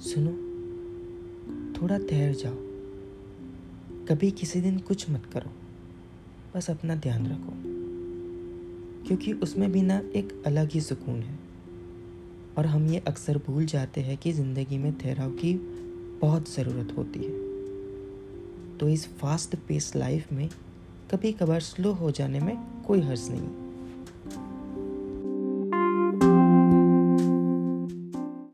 सुनो, थोड़ा ठहर जाओ। कभी किसी दिन कुछ मत करो। बस अपना ध्यान रखो। क्योंकि उसमें भी ना एक अलग ही सुकून है। और हम ये अक्सर भूल जाते हैं कि ज़िंदगी में ठहराव की बहुत ज़रूरत होती है। तो इस फास्ट पेस लाइफ में कभी कभार स्लो हो जाने में कोई हर्ज नहीं।